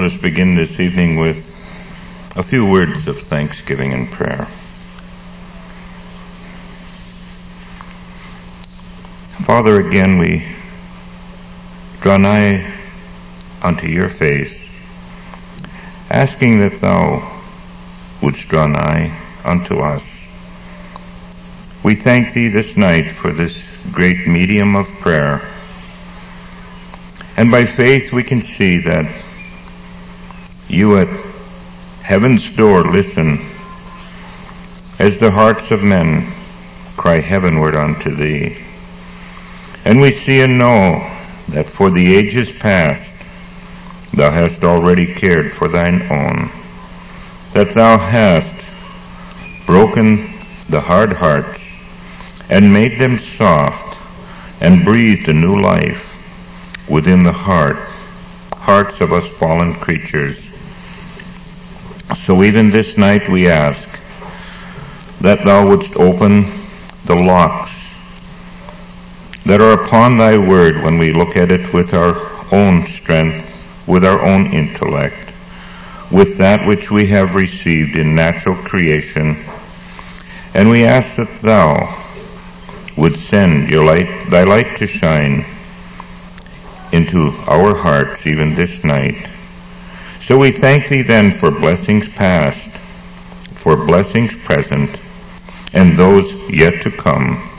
Let us begin this evening with a few words of thanksgiving and prayer. Father, again we draw nigh unto your face, asking that thou wouldst draw nigh unto us. We thank thee this night for this great medium of prayer. And by faith we can see that you at heaven's door listen as the hearts of men cry heavenward unto thee. And we see and know that for the ages past thou hast already cared for thine own, that thou hast broken the hard hearts and made them soft and breathed a new life within the heart, hearts of us fallen creatures. So even this night we ask that thou wouldst open the locks that are upon thy word when we look at it with our own strength, with our own intellect, with that which we have received in natural creation. And we ask that thou would send your light, thy light to shine into our hearts even this night so we thank thee then for blessings past, for blessings present, and those yet to come,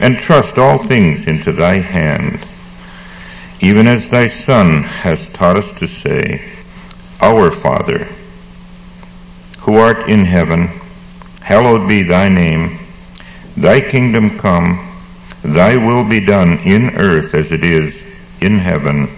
and trust all things into thy hand, even as thy Son has taught us to say, Our Father, who art in heaven, hallowed be thy name, thy kingdom come, thy will be done in earth as it is in heaven.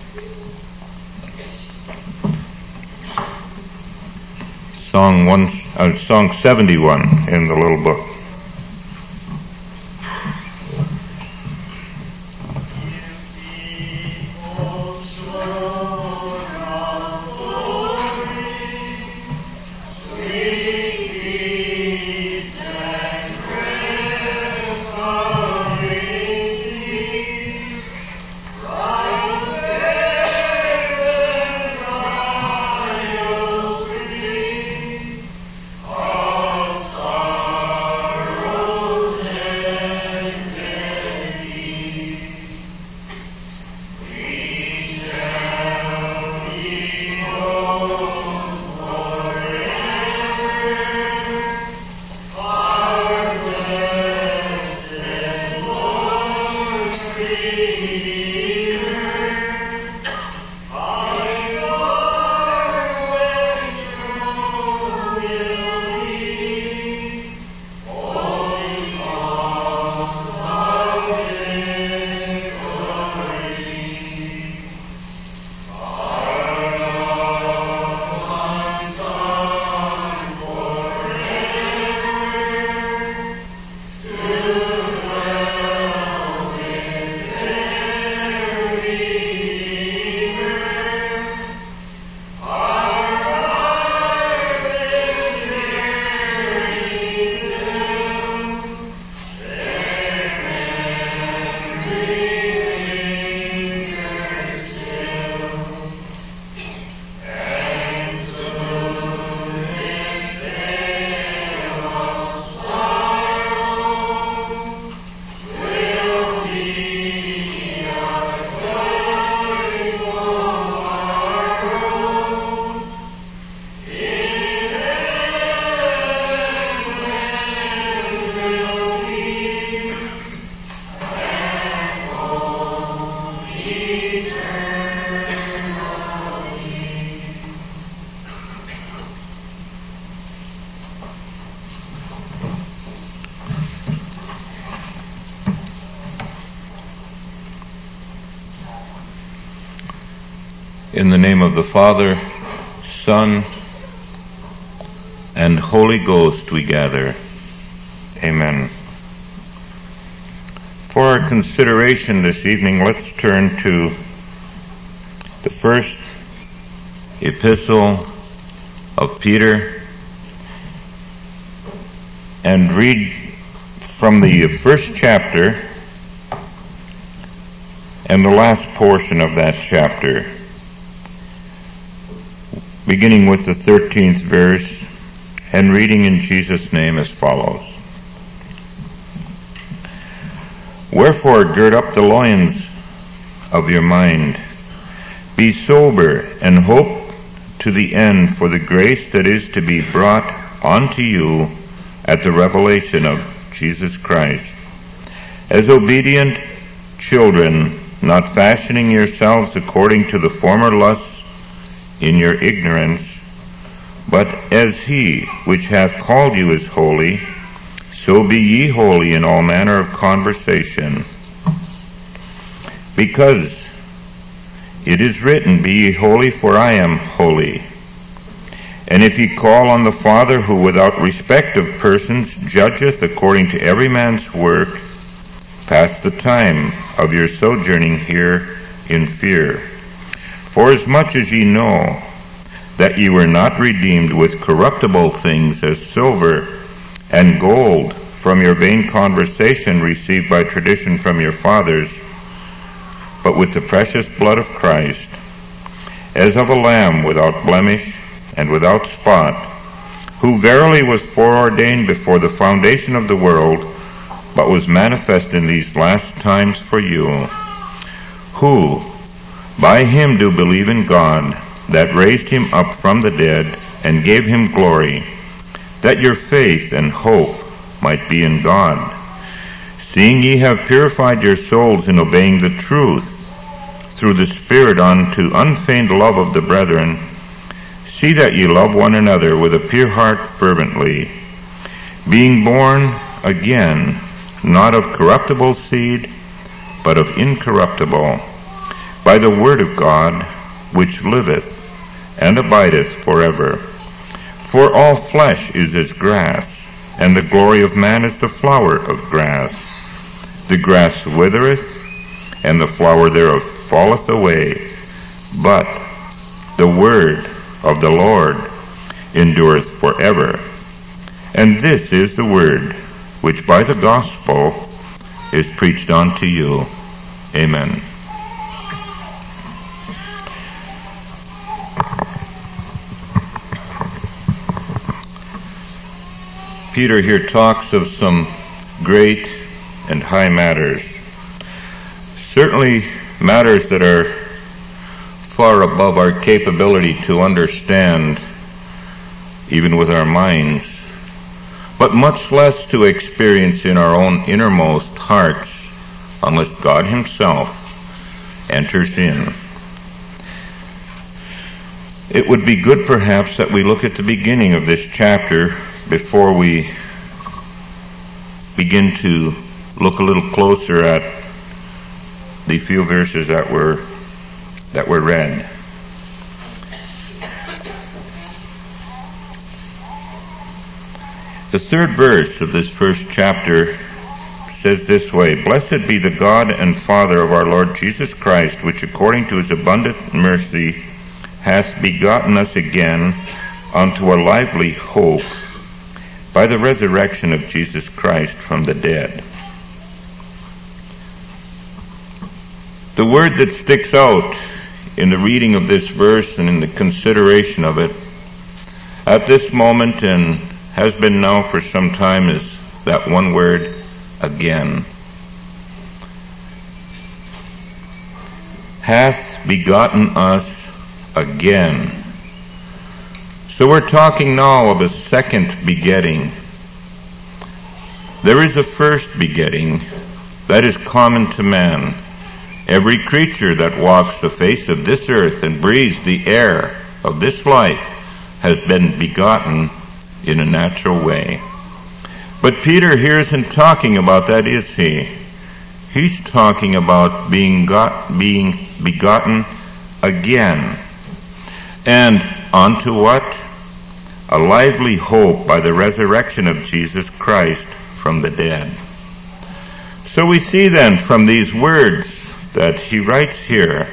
Song one uh, Song 71 in the little book. Of the Father, Son, and Holy Ghost we gather. Amen. For our consideration this evening, let's turn to the first epistle of Peter and read from the first chapter and the last portion of that chapter beginning with the 13th verse and reading in Jesus' name as follows. Wherefore gird up the loins of your mind. Be sober and hope to the end for the grace that is to be brought unto you at the revelation of Jesus Christ. As obedient children, not fashioning yourselves according to the former lusts in your ignorance, but as he which hath called you is holy, so be ye holy in all manner of conversation. Because it is written, Be ye holy, for I am holy. And if ye call on the Father, who without respect of persons judgeth according to every man's work, pass the time of your sojourning here in fear. For as much as ye know that ye were not redeemed with corruptible things as silver and gold from your vain conversation received by tradition from your fathers, but with the precious blood of Christ, as of a lamb without blemish and without spot, who verily was foreordained before the foundation of the world, but was manifest in these last times for you, who, by him do believe in God, that raised him up from the dead and gave him glory, that your faith and hope might be in God. Seeing ye have purified your souls in obeying the truth, through the Spirit unto unfeigned love of the brethren, see that ye love one another with a pure heart fervently, being born again, not of corruptible seed, but of incorruptible by the word of God, which liveth and abideth forever. For all flesh is as grass, and the glory of man is the flower of grass. The grass withereth, and the flower thereof falleth away, but the word of the Lord endureth forever. And this is the word which by the gospel is preached unto you. Amen. Peter here talks of some great and high matters. Certainly matters that are far above our capability to understand, even with our minds, but much less to experience in our own innermost hearts unless God Himself enters in. It would be good perhaps that we look at the beginning of this chapter before we begin to look a little closer at the few verses that were that were read. The third verse of this first chapter says this way, Blessed be the God and Father of our Lord Jesus Christ, which according to his abundant mercy hath begotten us again unto a lively hope by the resurrection of Jesus Christ from the dead. The word that sticks out in the reading of this verse and in the consideration of it at this moment and has been now for some time is that one word again. Hath begotten us again. So we're talking now of a second begetting. There is a first begetting that is common to man, Every creature that walks the face of this earth and breathes the air of this life has been begotten in a natural way. But Peter here isn't talking about that, is he? He's talking about being got, being begotten again. And unto what? A lively hope by the resurrection of Jesus Christ from the dead. So we see then from these words that he writes here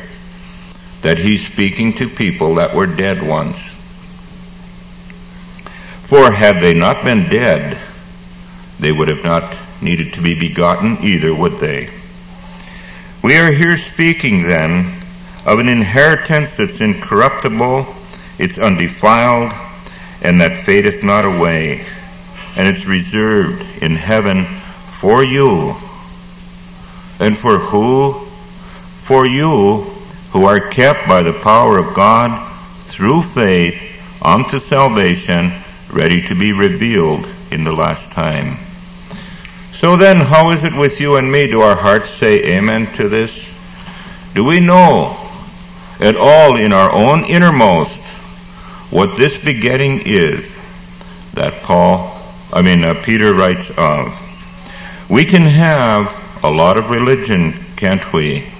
that he's speaking to people that were dead once. For had they not been dead, they would have not needed to be begotten either, would they? We are here speaking then of an inheritance that's incorruptible, it's undefiled, and that fadeth not away, and it's reserved in heaven for you. And for who? For you who are kept by the power of God through faith unto salvation, ready to be revealed in the last time. So then, how is it with you and me? Do our hearts say amen to this? Do we know at all in our own innermost what this begetting is that Paul, I mean, uh, Peter writes of? We can have a lot of religion, can't we?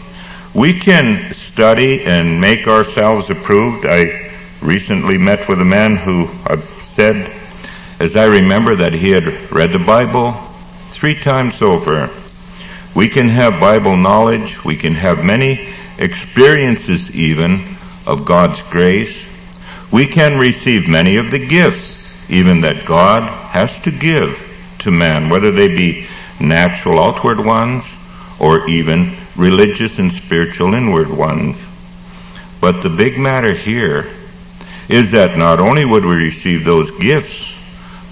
We can study and make ourselves approved. I recently met with a man who said, as I remember, that he had read the Bible three times over. We can have Bible knowledge. We can have many experiences even of God's grace. We can receive many of the gifts even that God has to give to man, whether they be natural outward ones or even religious and spiritual inward ones. But the big matter here is that not only would we receive those gifts,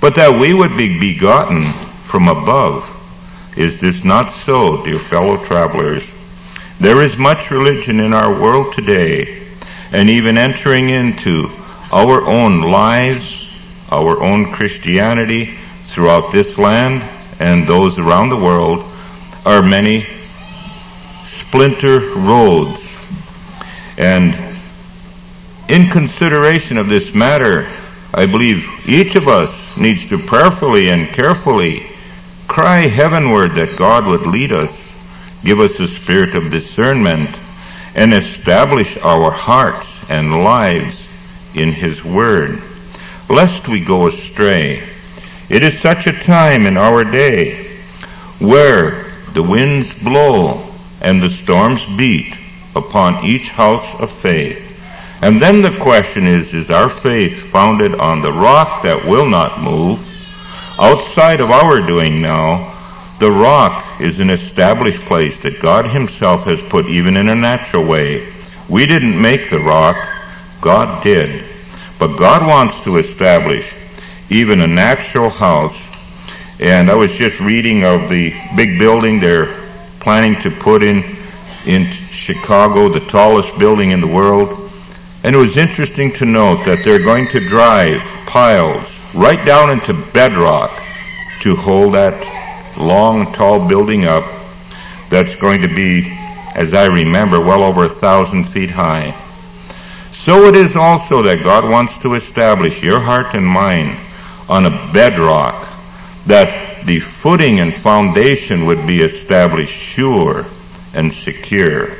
but that we would be begotten from above. Is this not so, dear fellow travelers? There is much religion in our world today, and even entering into our own lives, our own Christianity throughout this land and those around the world are many splinter roads. And in consideration of this matter, I believe each of us needs to prayerfully and carefully Cry heavenward that God would lead us, give us a spirit of discernment, and establish our hearts and lives in His Word, lest we go astray. It is such a time in our day where the winds blow and the storms beat upon each house of faith. And then the question is, is our faith founded on the rock that will not move, outside of our doing now, the rock is an established place that God himself has put even in a natural way. We didn't make the rock, God did. But God wants to establish even a natural house. And I was just reading of the big building they're planning to put in, in Chicago, the tallest building in the world. And it was interesting to note that they're going to drive piles right down into bedrock to hold that long, tall building up that's going to be, as I remember, well over a thousand feet high. So it is also that God wants to establish your heart and mind on a bedrock, that the footing and foundation would be established sure and secure.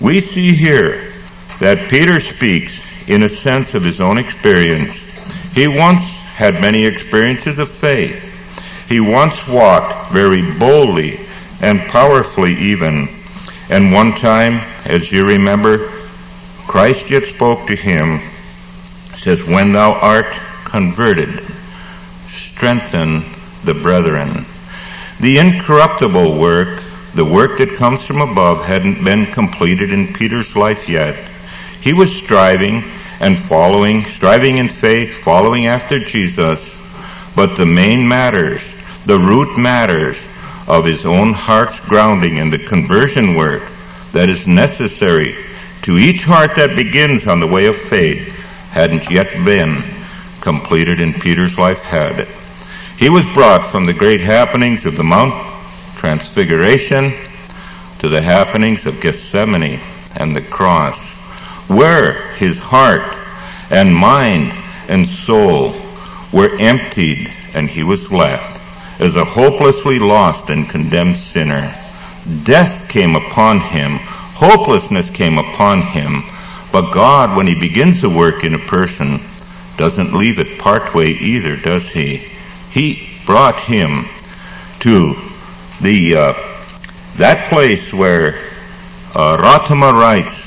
We see here that Peter speaks in a sense of his own experience. He once had many experiences of faith. He once walked very boldly and powerfully even. And one time, as you remember, Christ yet spoke to him, says, when thou art converted, strengthen the brethren. The incorruptible work, the work that comes from above, hadn't been completed in Peter's life yet. He was striving and following, striving in faith, following after Jesus. But the main matters, the root matters of his own heart's grounding in the conversion work that is necessary to each heart that begins on the way of faith hadn't yet been completed in Peter's life had it. He was brought from the great happenings of the Mount Transfiguration to the happenings of Gethsemane and the cross, where his heart and mind and soul were emptied and he was left as a hopelessly lost and condemned sinner. Death came upon him, hopelessness came upon him, but God, when he begins to work in a person, doesn't leave it partway either, does he? He brought him to the uh, that place where uh, Raattamaa writes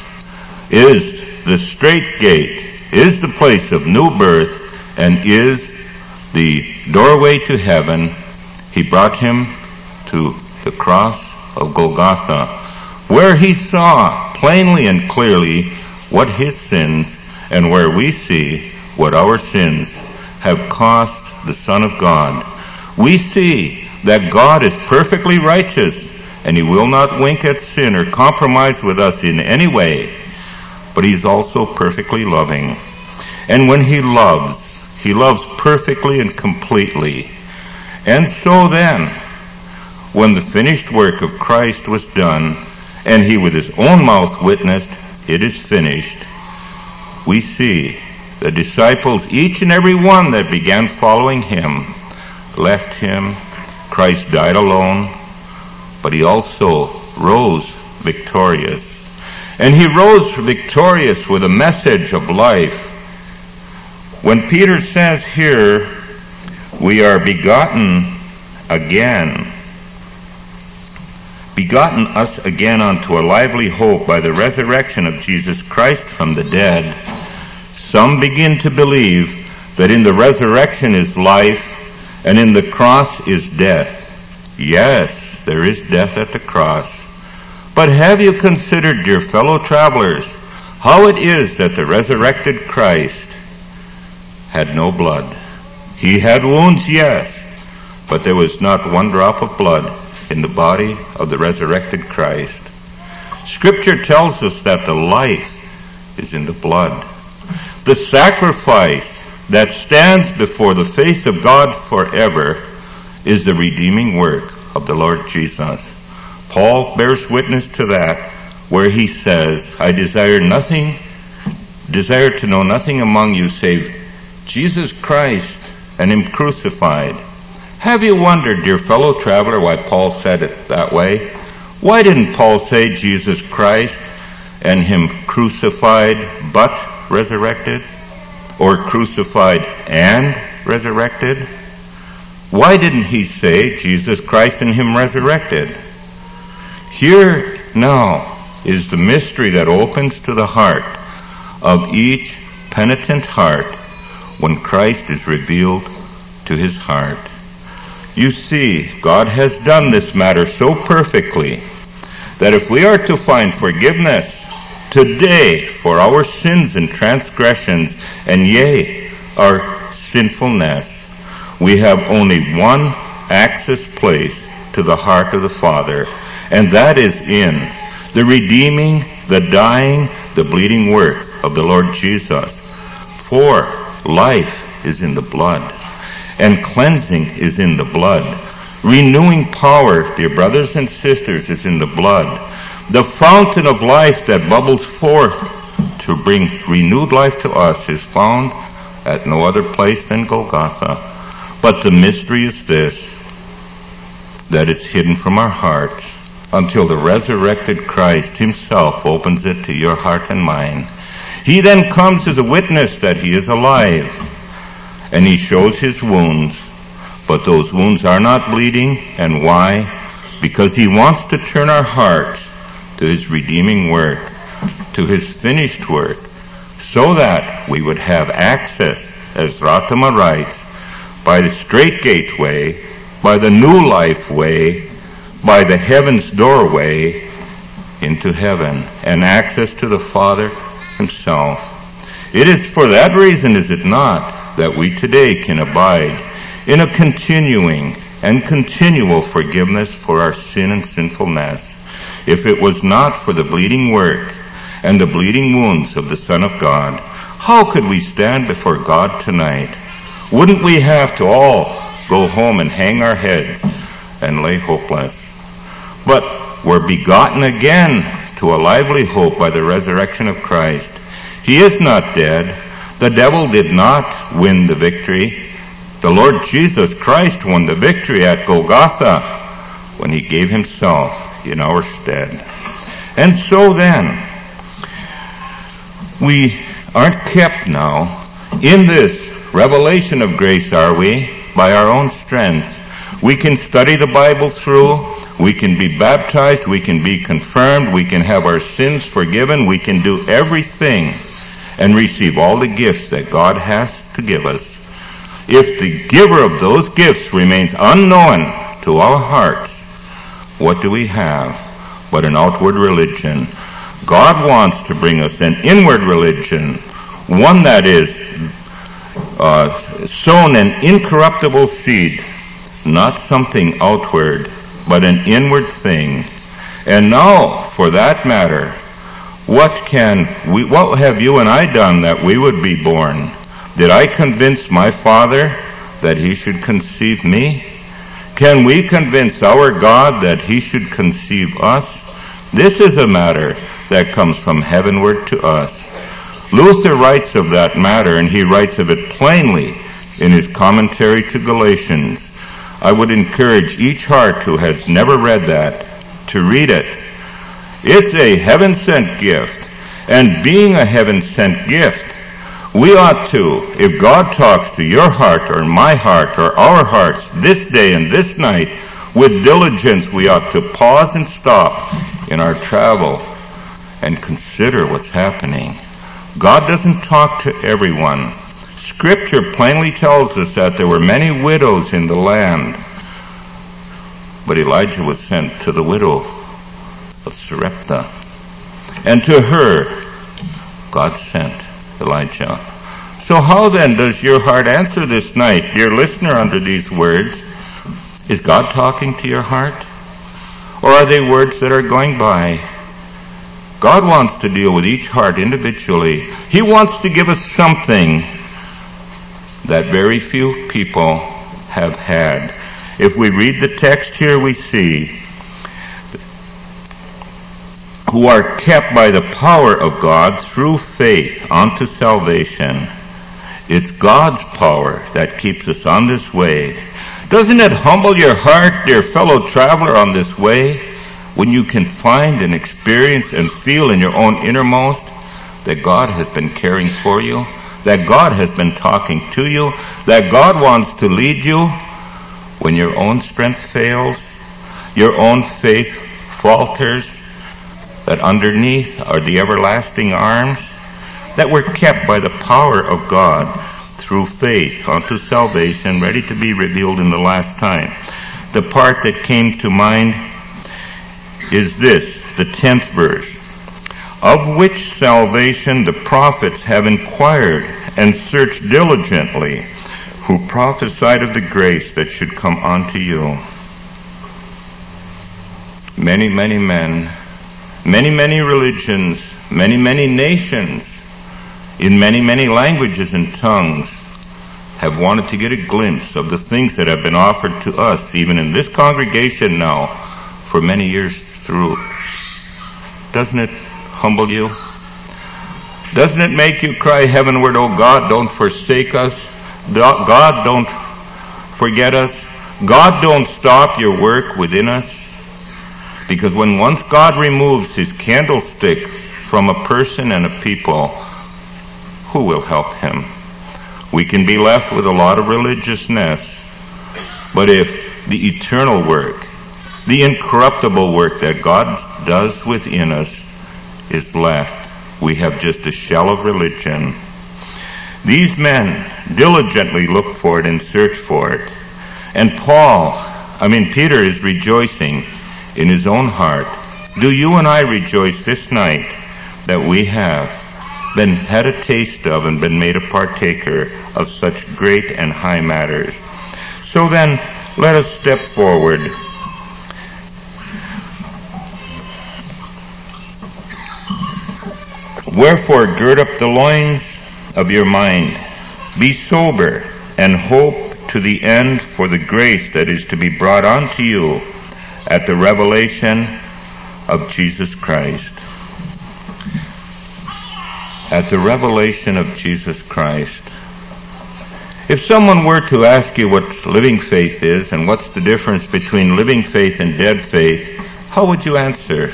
is the straight gate, is the place of new birth, and is the doorway to heaven. He brought him to the cross of Golgotha, where he saw plainly and clearly what his sins and where we see what our sins have cost the Son of God. We see that God is perfectly righteous and he will not wink at sin or compromise with us in any way, but he's also perfectly loving. And when he loves, he loves perfectly and completely. And so then, when the finished work of Christ was done, and he with his own mouth witnessed, it is finished, we see the disciples, each and every one that began following him, left him. Christ died alone, but he also rose victorious. And he rose victorious with a message of life. When Peter says here, we are begotten again, begotten us again unto a lively hope by the resurrection of Jesus Christ from the dead, some begin to believe that in the resurrection is life and in the cross is death. Yes, there is death at the cross. But have you considered, dear fellow travelers, how it is that the resurrected Christ had no blood? He had wounds, yes, but there was not one drop of blood in the body of the resurrected Christ. Scripture tells us that the life is in the blood. The sacrifice that stands before the face of God forever is the redeeming work of the Lord Jesus. Paul bears witness to that where he says, I desire nothing, desire to know nothing among you save Jesus Christ and Him crucified. Have you wondered, dear fellow traveler, why Paul said it that way? Why didn't Paul say Jesus Christ and Him crucified but resurrected? Or crucified and resurrected? Why didn't he say Jesus Christ and Him resurrected? Here now is the mystery that opens to the heart of each penitent heart when Christ is revealed to his heart. You see, God has done this matter so perfectly that if we are to find forgiveness today for our sins and transgressions and yea, our sinfulness, we have only one access place to the heart of the Father, and that is in the redeeming, the dying, the bleeding work of the Lord Jesus. For life is in the blood, and cleansing is in the blood. Renewing power, dear brothers and sisters, is in the blood. The fountain of life that bubbles forth to bring renewed life to us is found at no other place than Golgotha. But the mystery is this, that it's hidden from our hearts until the resurrected Christ himself opens it to your heart and mine. He then comes as a witness that he is alive and he shows his wounds, but those wounds are not bleeding and why? Because he wants to turn our hearts to his redeeming work, to his finished work, so that we would have access, as Raattamaa writes, by the straight gateway, by the new life way, by the heaven's doorway into heaven and access to the Father himself. It is for that reason, is it not, that we today can abide in a continuing and continual forgiveness for our sin and sinfulness. If it was not for the bleeding work and the bleeding wounds of the Son of God, how could we stand before God tonight wouldn't we have to all go home and hang our heads and lay hopeless? But we're begotten again to a lively hope by the resurrection of Christ. He is not dead. The devil did not win the victory. The Lord Jesus Christ won the victory at Golgotha when he gave himself in our stead. And so then, we aren't kept now in this revelation of grace, are we, by our own strength. We can study the Bible through, we can be baptized, we can be confirmed, we can have our sins forgiven, we can do everything and receive all the gifts that God has to give us. If the giver of those gifts remains unknown to our hearts, what do we have but an outward religion? God wants to bring us an inward religion, one that is uh, sown an incorruptible seed, not something outward, but an inward thing. And now, for that matter, what can we, what have you and I done that we would be born? Did I convince my father that he should conceive me? Can we convince our God that he should conceive us? This is a matter that comes from heavenward to us. Luther writes of that matter and he writes of it plainly in his commentary to Galatians. I would encourage each heart who has never read that to read it. It's a heaven sent gift. And being a heaven sent gift, we ought to, if God talks to your heart or my heart or our hearts this day and this night, with diligence we ought to pause and stop in our travel and consider what's happening. God doesn't talk to everyone. Scripture plainly tells us that there were many widows in the land. But Elijah was sent to the widow of Sarepta. And to her, God sent Elijah. So how then does your heart answer this night, dear listener, under these words? Is God talking to your heart? Or are they words that are going by? God wants to deal with each heart individually. He wants to give us something that very few people have had. If we read the text here, we see who are kept by the power of God through faith unto salvation. It's God's power that keeps us on this way. Doesn't it humble your heart, dear fellow traveler, on this way, when you can find and experience and feel in your own innermost that God has been caring for you? that God has been talking to you, that God wants to lead you when your own strength fails, your own faith falters, that underneath are the everlasting arms, that we're kept by the power of God through faith unto salvation, ready to be revealed in the last time. The part that came to mind is this, the tenth verse of which salvation the prophets have inquired and searched diligently, who prophesied of the grace that should come unto you. Many, many men, many, many religions, many, many nations, in many, many languages and tongues, have wanted to get a glimpse of the things that have been offered to us, even in this congregation now, for many years through. Doesn't it humble you? Doesn't it make you cry heavenward, oh God, don't forsake us? God, don't forget us. God, don't stop your work within us. Because when once God removes his candlestick from a person and a people, who will help him? We can be left with a lot of religiousness, but if the eternal work, the incorruptible work that God does within us is left. We have just a shell of religion. These men diligently look for it and search for it. And Paul, I mean Peter is rejoicing in his own heart. Do you and I rejoice this night that we have been had a taste of and been made a partaker of such great and high matters? So then, let us step forward Wherefore gird up the loins of your mind. Be sober and hope to the end for the grace that is to be brought unto you at the revelation of Jesus Christ. At the revelation of Jesus Christ, if someone were to ask you what living faith is and what's the difference between living faith and dead faith, how would you answer?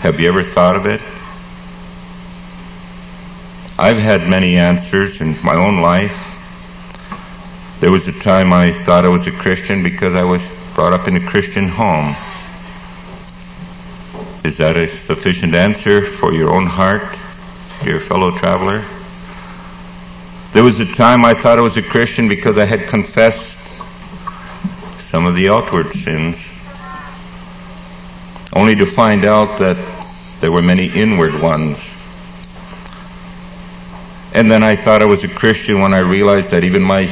Have you ever thought of it? I've had many answers in my own life. There was a time I thought I was a Christian because I was brought up in a Christian home. Is that a sufficient answer for your own heart, dear fellow traveler? There was a time I thought I was a Christian because I had confessed some of the outward sins, only to find out that there were many inward ones. And then I thought I was a Christian when I realized that even my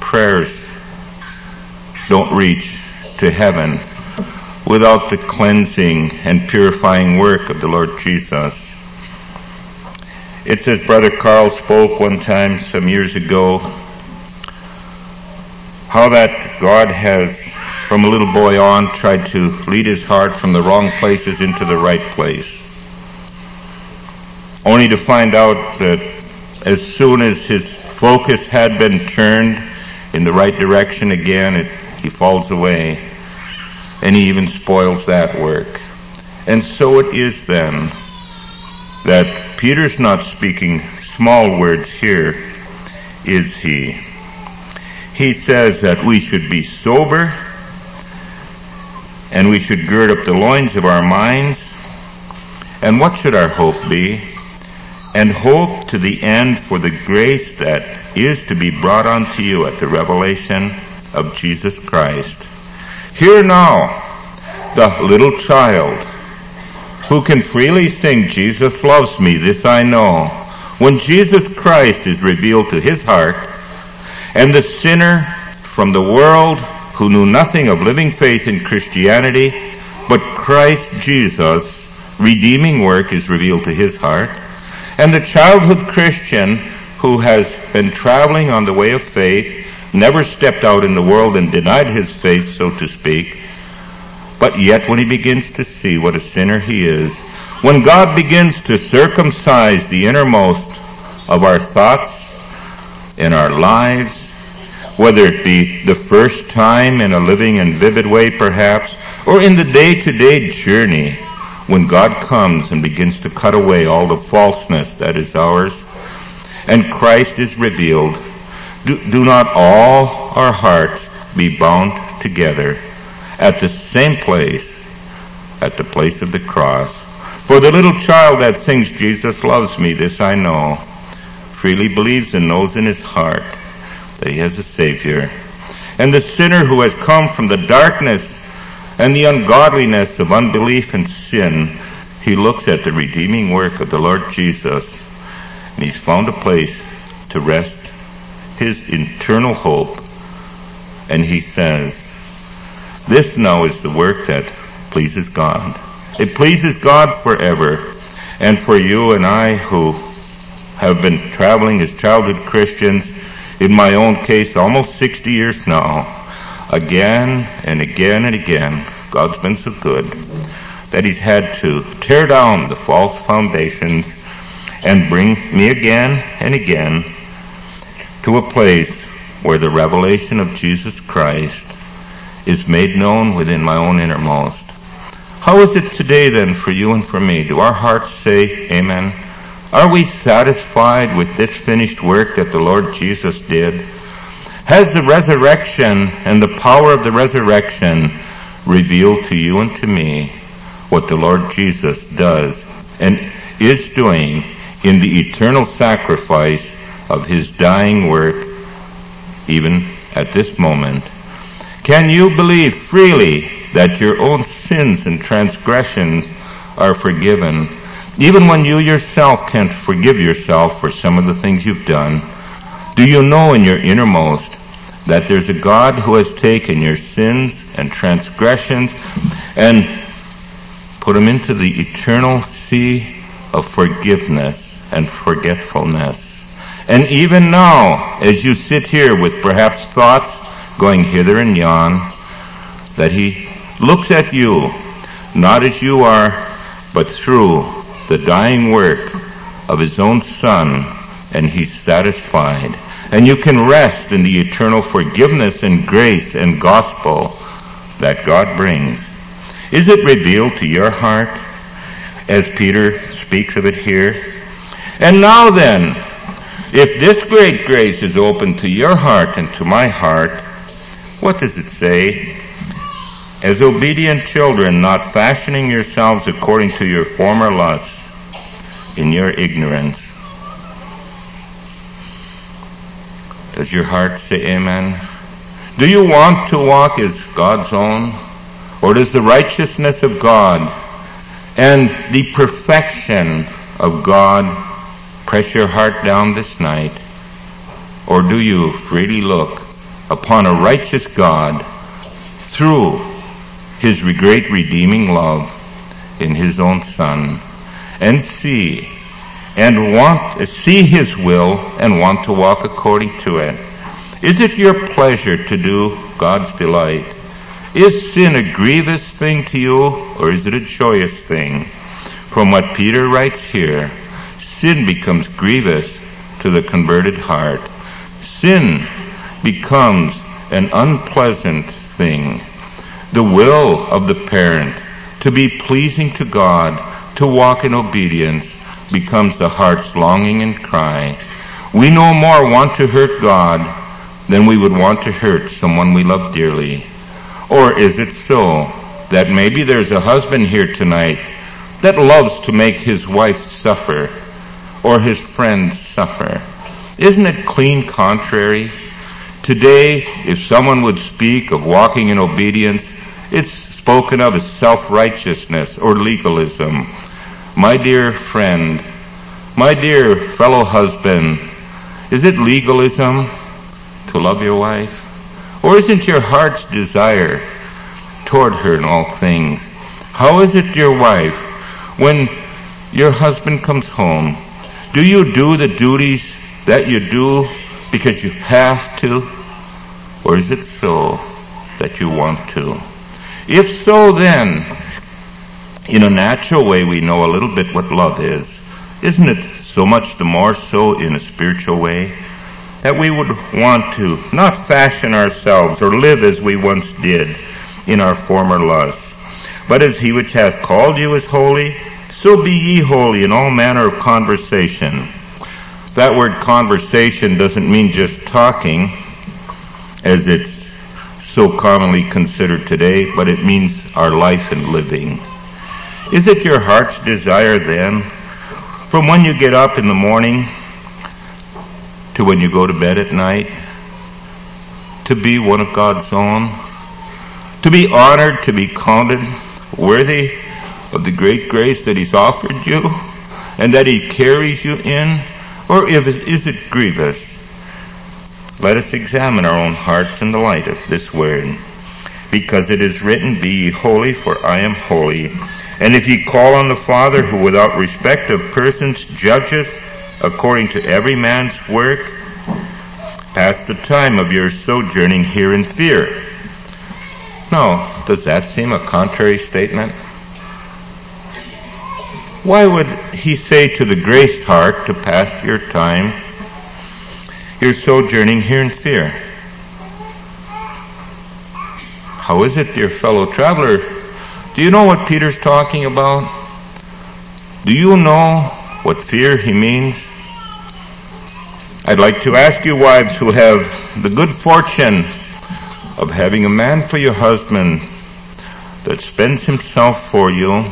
prayers don't reach to heaven without the cleansing and purifying work of the Lord Jesus. It's as Brother Carl spoke one time some years ago, how that God has, from a little boy on, tried to lead his heart from the wrong places into the right place. Only to find out that as soon as his focus had been turned in the right direction again, it, he falls away. And he even spoils that work. And so it is then that Peter's not speaking small words here, is he? He says that we should be sober and we should gird up the loins of our minds. And what should our hope be? And hope to the end for the grace that is to be brought unto you at the revelation of Jesus Christ. Hear now the little child who can freely sing, Jesus loves me, this I know. When Jesus Christ is revealed to his heart, and the sinner from the world who knew nothing of living faith in Christianity, but Christ Jesus' redeeming work is revealed to his heart, and the childhood Christian who has been traveling on the way of faith, never stepped out in the world and denied his faith, so to speak, but yet when he begins to see what a sinner he is, when God begins to circumcise the innermost of our thoughts in our lives, whether it be the first time in a living and vivid way perhaps, or in the day-to-day journey, when God comes and begins to cut away all the falseness that is ours, and Christ is revealed, do, do not all our hearts be bound together at the same place, at the place of the cross. For the little child that sings, Jesus loves me, this I know, freely believes and knows in his heart that he has a Savior. And the sinner who has come from the darkness and the ungodliness of unbelief and sin, he looks at the redeeming work of the Lord Jesus and he's found a place to rest his internal hope. And he says, this now is the work that pleases God. It pleases God forever. And for you and I who have been traveling as childhood Christians, in my own case, almost 60 years now, again and again and again, God's been so good that He's had to tear down the false foundations and bring me again and again to a place where the revelation of Jesus Christ is made known within my own innermost. How is it today then for you and for me? Do our hearts say amen? Are we satisfied with this finished work that the Lord Jesus did? Has the resurrection and the power of the resurrection revealed to you and to me what the Lord Jesus does and is doing in the eternal sacrifice of his dying work even at this moment can you believe freely that your own sins and transgressions are forgiven, even when you yourself can't forgive yourself for some of the things you've done? Do you know in your innermost that there's a God who has taken your sins and transgressions and put them into the eternal sea of forgiveness and forgetfulness? And even now, as you sit here with perhaps thoughts going hither and yon, that he looks at you, not as you are, but through the dying work of his own son, and he's satisfied. And you can rest in the eternal forgiveness and grace and gospel that God brings. Is it revealed to your heart as Peter speaks of it here? And now then, if this great grace is open to your heart and to my heart, what does it say? As obedient children, not fashioning yourselves according to your former lusts in your ignorance. Does your heart say amen? Do you want to walk as God's own? Or does the righteousness of God and the perfection of God press your heart down this night? Or do you freely look upon a righteous God through his great redeeming love in his own son and see and want to see his will and want to walk according to it. Is it your pleasure to do God's delight? Is sin a grievous thing to you or is it a joyous thing? From what Peter writes here, sin becomes grievous to the converted heart. Sin becomes an unpleasant thing the will of the parent to be pleasing to God, to walk in obedience, becomes the heart's longing and cry. We no more want to hurt God than we would want to hurt someone we love dearly. Or is it so that maybe there's a husband here tonight that loves to make his wife suffer or his friends suffer? Isn't it clean contrary? Today, if someone would speak of walking in obedience, it's spoken of as self-righteousness or legalism. My dear friend, my dear fellow husband, is it legalism to love your wife? Or isn't your heart's desire toward her in all things? How is it, your wife, when your husband comes home? Do you do the duties that you do because you have to? Or is it so that you want to? If so, then, in a natural way, we know a little bit what love is. Isn't it so much the more so in a spiritual way? That we would want to not fashion ourselves or live as we once did in our former lusts. But as he which hath called you is holy, so be ye holy in all manner of conversation. That word conversation doesn't mean just talking, as it's so commonly considered today, but it means our life and living. Is it your heart's desire then, from when you get up in the morning to when you go to bed at night, to be one of God's own, to be honored, to be counted worthy of the great grace that He's offered you and that He carries you in? Or if, is it grievous? Let us examine our own hearts in the light of this word. Because it is written, Be ye holy, for I am holy. And if ye call on the Father, who without respect of persons judgeth according to every man's work, pass the time of your sojourning here in fear. Now, does that seem a contrary statement? Why would he say to the graced heart to pass your time you're sojourning here in fear. How is it, dear fellow traveler? Do you know what Peter's talking about? Do you know what fear he means? I'd like to ask you wives who have the good fortune of having a man for your husband that spends himself for you,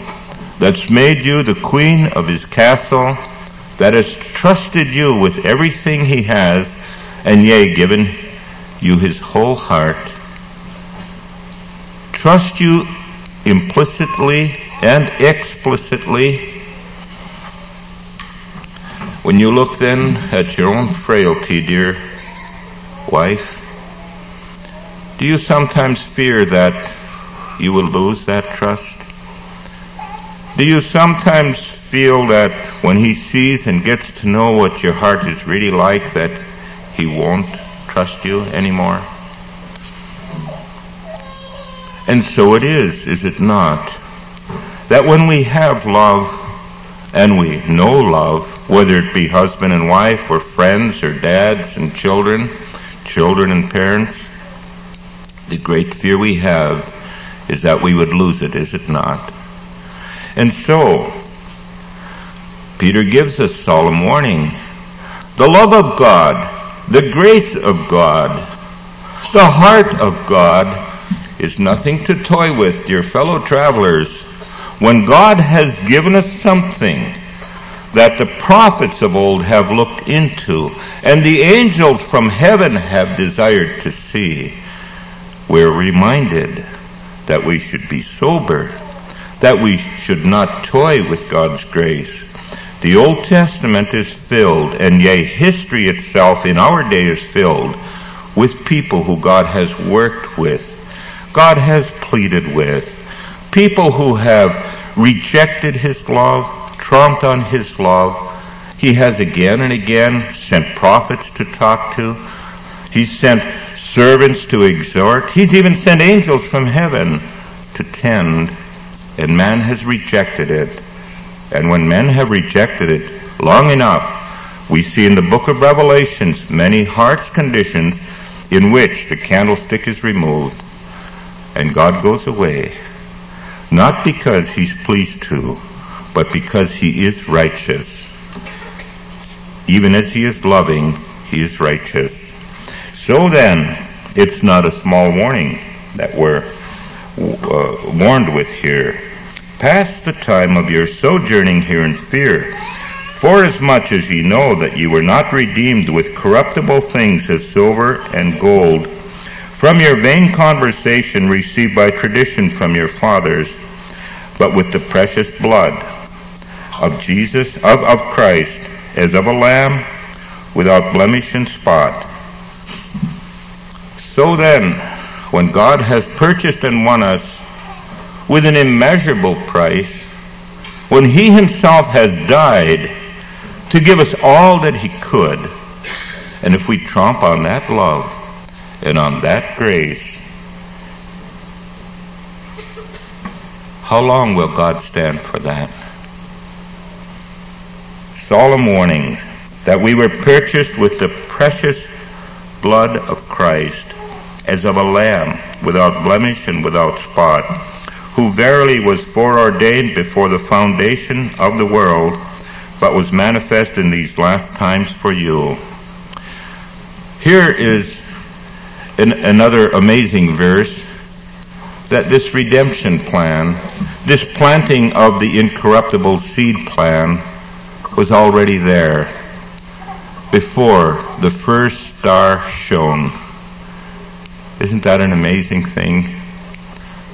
that's made you the queen of his castle, that has trusted you with everything he has, and yea, given you his whole heart, trust you implicitly and explicitly. When you look then at your own frailty, dear wife, do you sometimes fear that you will lose that trust? Do you sometimes feel that when he sees and gets to know what your heart is really like that he won't trust you anymore. And so it is, is it not? that when we have love and we know love, whether it be husband and wife or friends or dads and children, children and parents, the great fear we have is that we would lose it, is it not? And so, Peter gives us solemn warning. The love of God, the grace of God, the heart of God is nothing to toy with, dear fellow travelers. When God has given us something that the prophets of old have looked into and the angels from heaven have desired to see, we're reminded that we should be sober, that we should not toy with God's grace. The Old Testament is filled, and yea, history itself in our day is filled with people who God has worked with God has pleaded with. People who have rejected His love, trumped on His love. He has again and again sent prophets to talk to. He's sent servants to exhort. He's even sent angels from heaven to tend. And man has rejected it. And when men have rejected it long enough, we see in the book of Revelations many hearts conditions in which the candlestick is removed and God goes away, not because he's pleased to, but because he is righteous. Even as he is loving, he is righteous. So then, it's not a small warning that we're uh, warned with here. Pass the time of your sojourning here in fear, forasmuch as ye know that ye were not redeemed with corruptible things as silver and gold, from your vain conversation received by tradition from your fathers, but with the precious blood of Jesus, of, of Christ, as of a lamb without blemish and spot. So then, when God has purchased and won us with an immeasurable price, when He Himself has died to give us all that He could, and if we tromp on that love, and on that grace, how long will God stand for that? Solemn warning that we were purchased with the precious blood of Christ as of a lamb without blemish and without spot, who verily was foreordained before the foundation of the world, but was manifest in these last times for you. Here is an, another amazing verse that this redemption plan, this planting of the incorruptible seed plan was already there before the first star shone. Isn't that an amazing thing?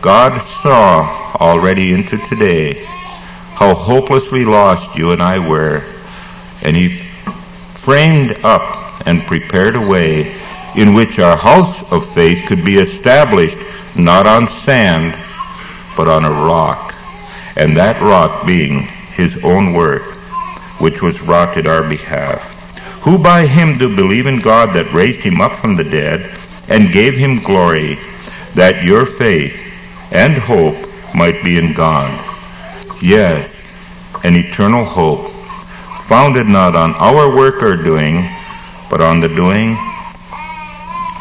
God saw already into today how hopelessly lost you and I were, and He framed up and prepared a way in which our house of faith could be established not on sand, but on a rock, and that rock being his own work, which was wrought in our behalf. Who by him do believe in God that raised him up from the dead and gave him glory, that your faith and hope might be in God. Yes, an eternal hope, founded not on our work or doing, but on the doing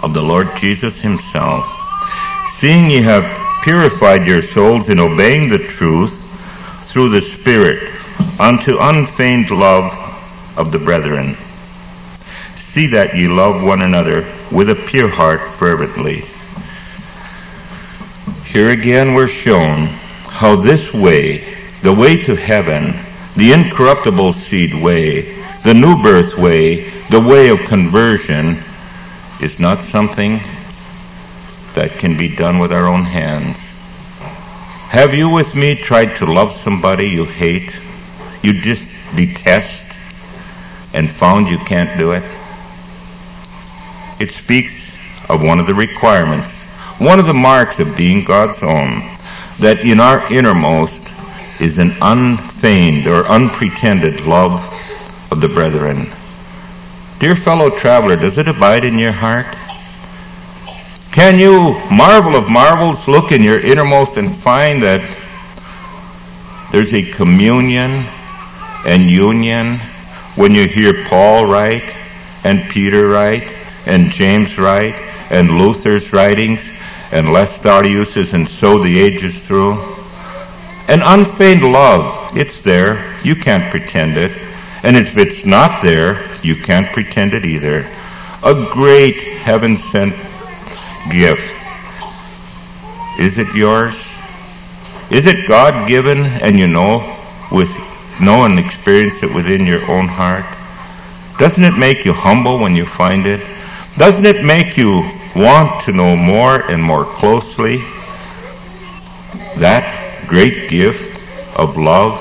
of the Lord Jesus himself, seeing ye have purified your souls in obeying the truth through the Spirit unto unfeigned love of the brethren. See that ye love one another with a pure heart fervently. Here again we're shown how this way, the way to heaven, the incorruptible seed way, the new birth way, the way of conversion, is not something that can be done with our own hands. Have you with me tried to love somebody you hate, you just detest, and found you can't do it? It speaks of one of the requirements, one of the marks of being God's own, that in our innermost is an unfeigned or unpretended love of the brethren. Dear fellow traveler, does it abide in your heart? Can you, marvel of marvels, look in your innermost and find that There's a communion and union when you hear Paul write and Peter write and James write and Luther's writings and Laestadius's and so the ages through. An unfeigned love, it's there. You can't pretend it. And if it's not there, you can't pretend it either. A great heaven sent gift. Is it yours? Is it God given and you know with know and experience it within your own heart? Doesn't it make you humble when you find it? Doesn't it make you want to know more and more closely that great gift of love,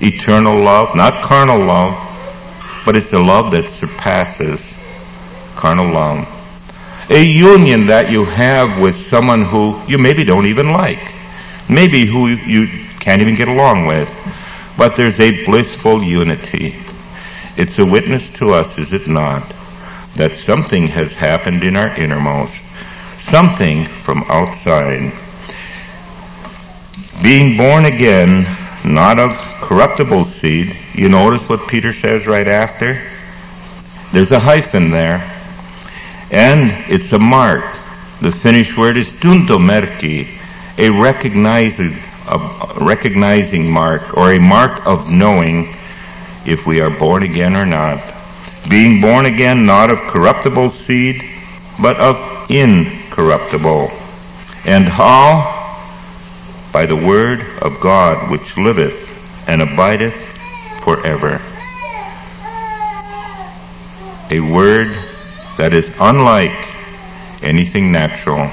eternal love, not carnal love, but it's a love that surpasses carnal love. A union that you have with someone who you maybe don't even like, maybe who you can't even get along with, but there's a blissful unity. It's a witness to us, is it not, that something has happened in our innermost, something from outside. Being born again, not of corruptible seed, you notice what Peter says right after? There's a hyphen there. And it's a mark. The Finnish word is tuntomerkki, a recognizing, a recognizing mark or a mark of knowing if we are born again or not. Being born again not of corruptible seed, but of incorruptible. And how? By the word of God which liveth and abideth forever. A word that is unlike anything natural.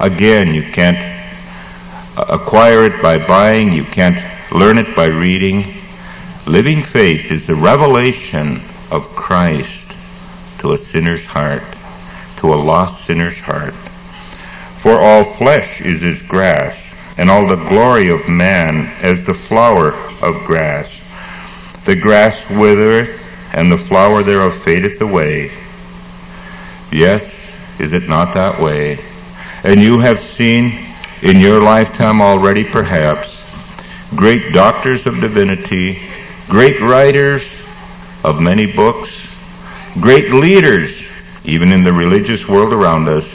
Again, you can't acquire it by buying, you can't learn it by reading. Living faith is the revelation of Christ to a sinner's heart, to a lost sinner's heart. For all flesh is as grass, and all the glory of man as the flower of grass. The grass withereth, and the flower thereof fadeth away. Yes, is it not that way? And you have seen in your lifetime already perhaps great doctors of divinity, great writers of many books, great leaders, even in the religious world around us.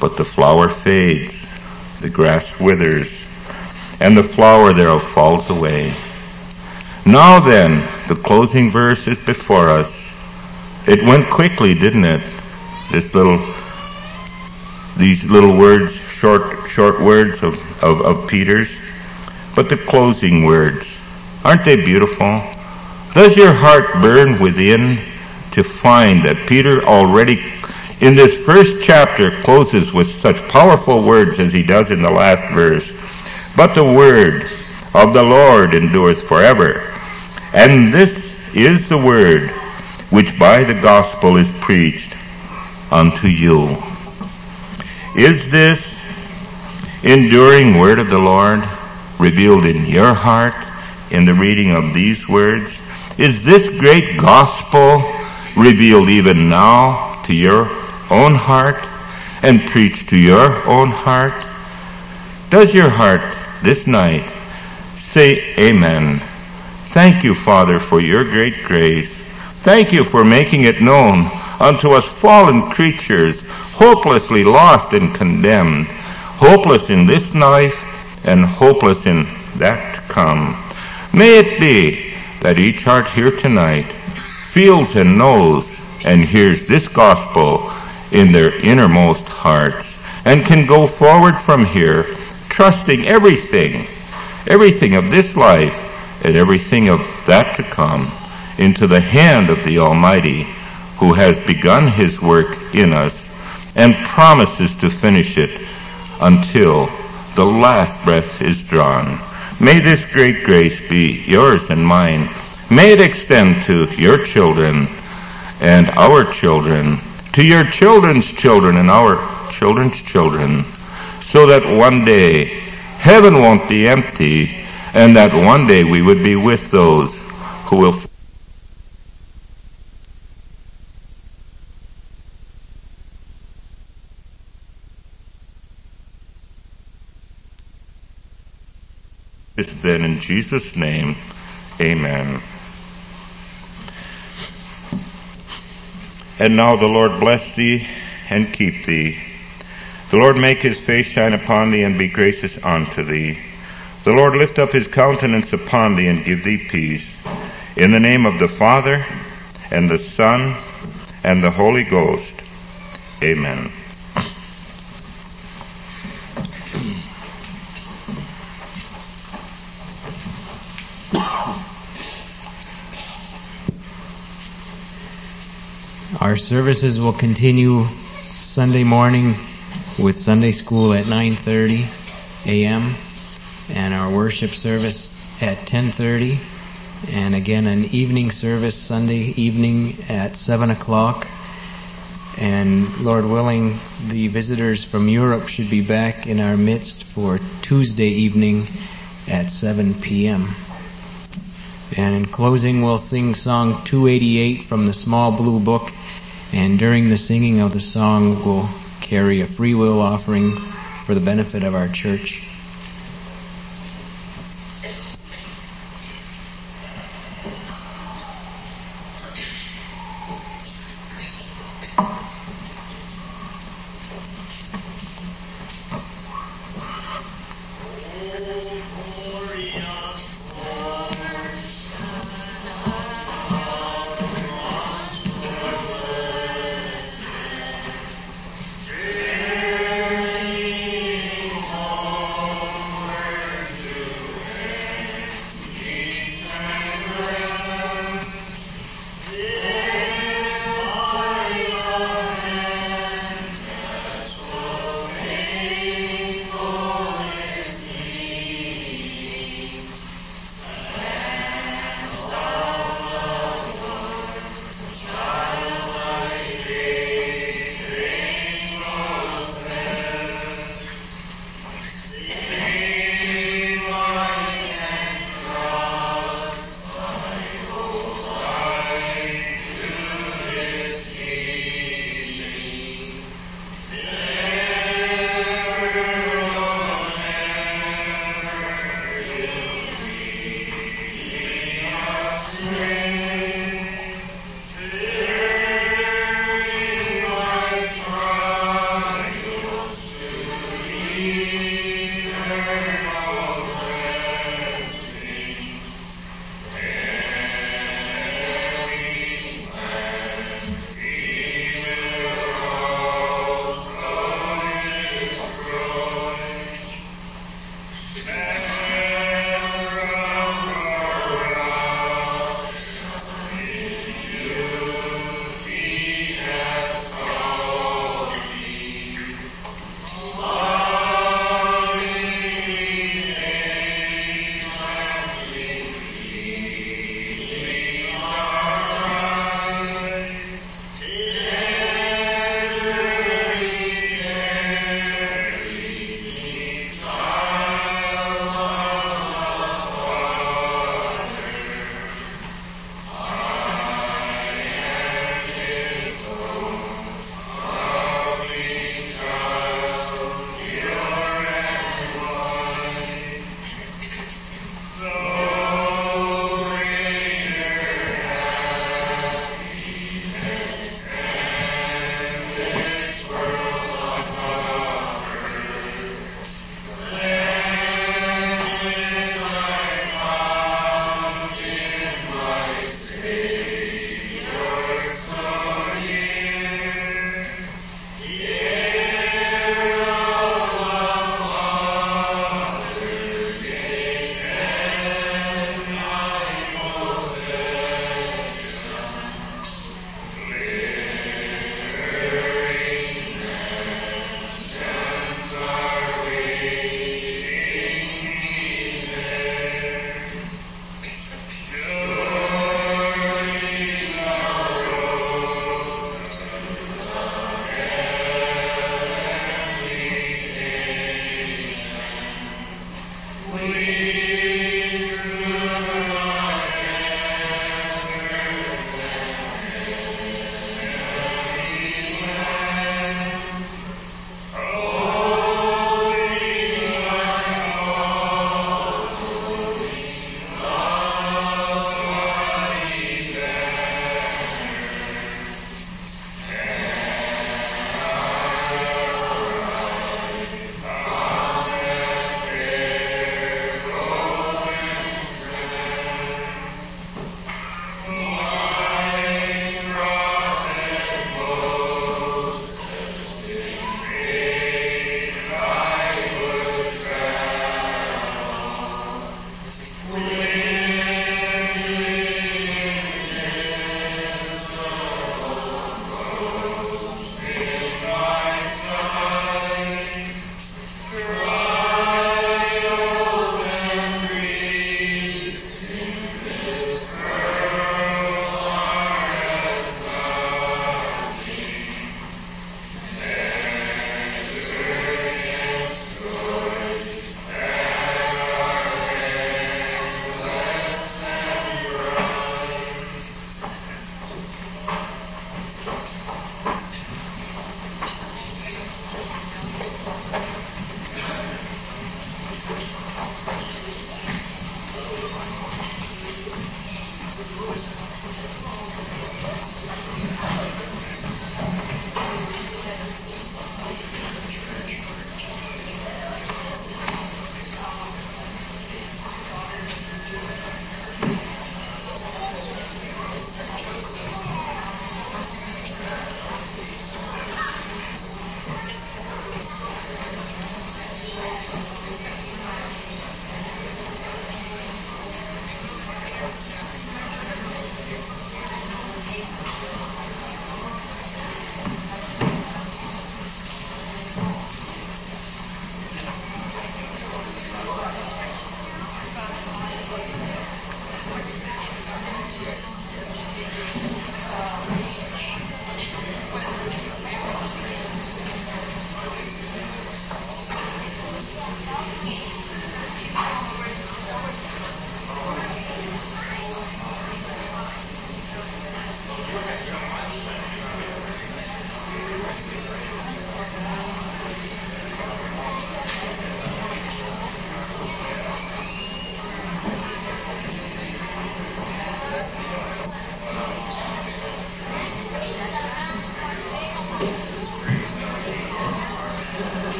But the flower fades, the grass withers, and the flower thereof falls away. Now then, the closing verse is before us. It went quickly, didn't it? This little, these little words, short, short words of, of, of Peter's. But the closing words, aren't they beautiful? Does your heart burn within to find that Peter already in this first chapter closes with such powerful words as he does in the last verse? But the word of the Lord endures forever. And this is the word which by the gospel is preached unto you. Is this enduring word of the Lord revealed in your heart in the reading of these words? Is this great gospel revealed even now to your own heart and preached to your own heart? Does your heart this night say amen? Thank you, Father, for your great grace. Thank you for making it known unto us fallen creatures, hopelessly lost and condemned, hopeless in this life and hopeless in that to come. May it be that each heart here tonight feels and knows and hears this gospel in their innermost hearts and can go forward from here trusting everything, everything of this life and everything of that to come into the hand of the Almighty who has begun his work in us and promises to finish it until the last breath is drawn. May this great grace be yours and mine. May it extend to your children and our children, to your children's children and our children's children, so that one day heaven won't be empty and that one day we would be with those who will Then in Jesus' name, amen. And now the Lord bless thee and keep thee. The Lord make his face shine upon thee and be gracious unto thee. The Lord lift up his countenance upon thee and give thee peace. In the name of the Father and the Son and the Holy Ghost. Amen. Our services will continue Sunday morning with Sunday school at 9:30 a.m. and our worship service at 10:30 and again an evening service Sunday evening at 7 o'clock and Lord willing the visitors from Europe should be back in our midst for Tuesday evening at 7 p.m. And in closing we'll sing song 288 from the small blue book and during the singing of the song, we'll carry a free will offering for the benefit of our church.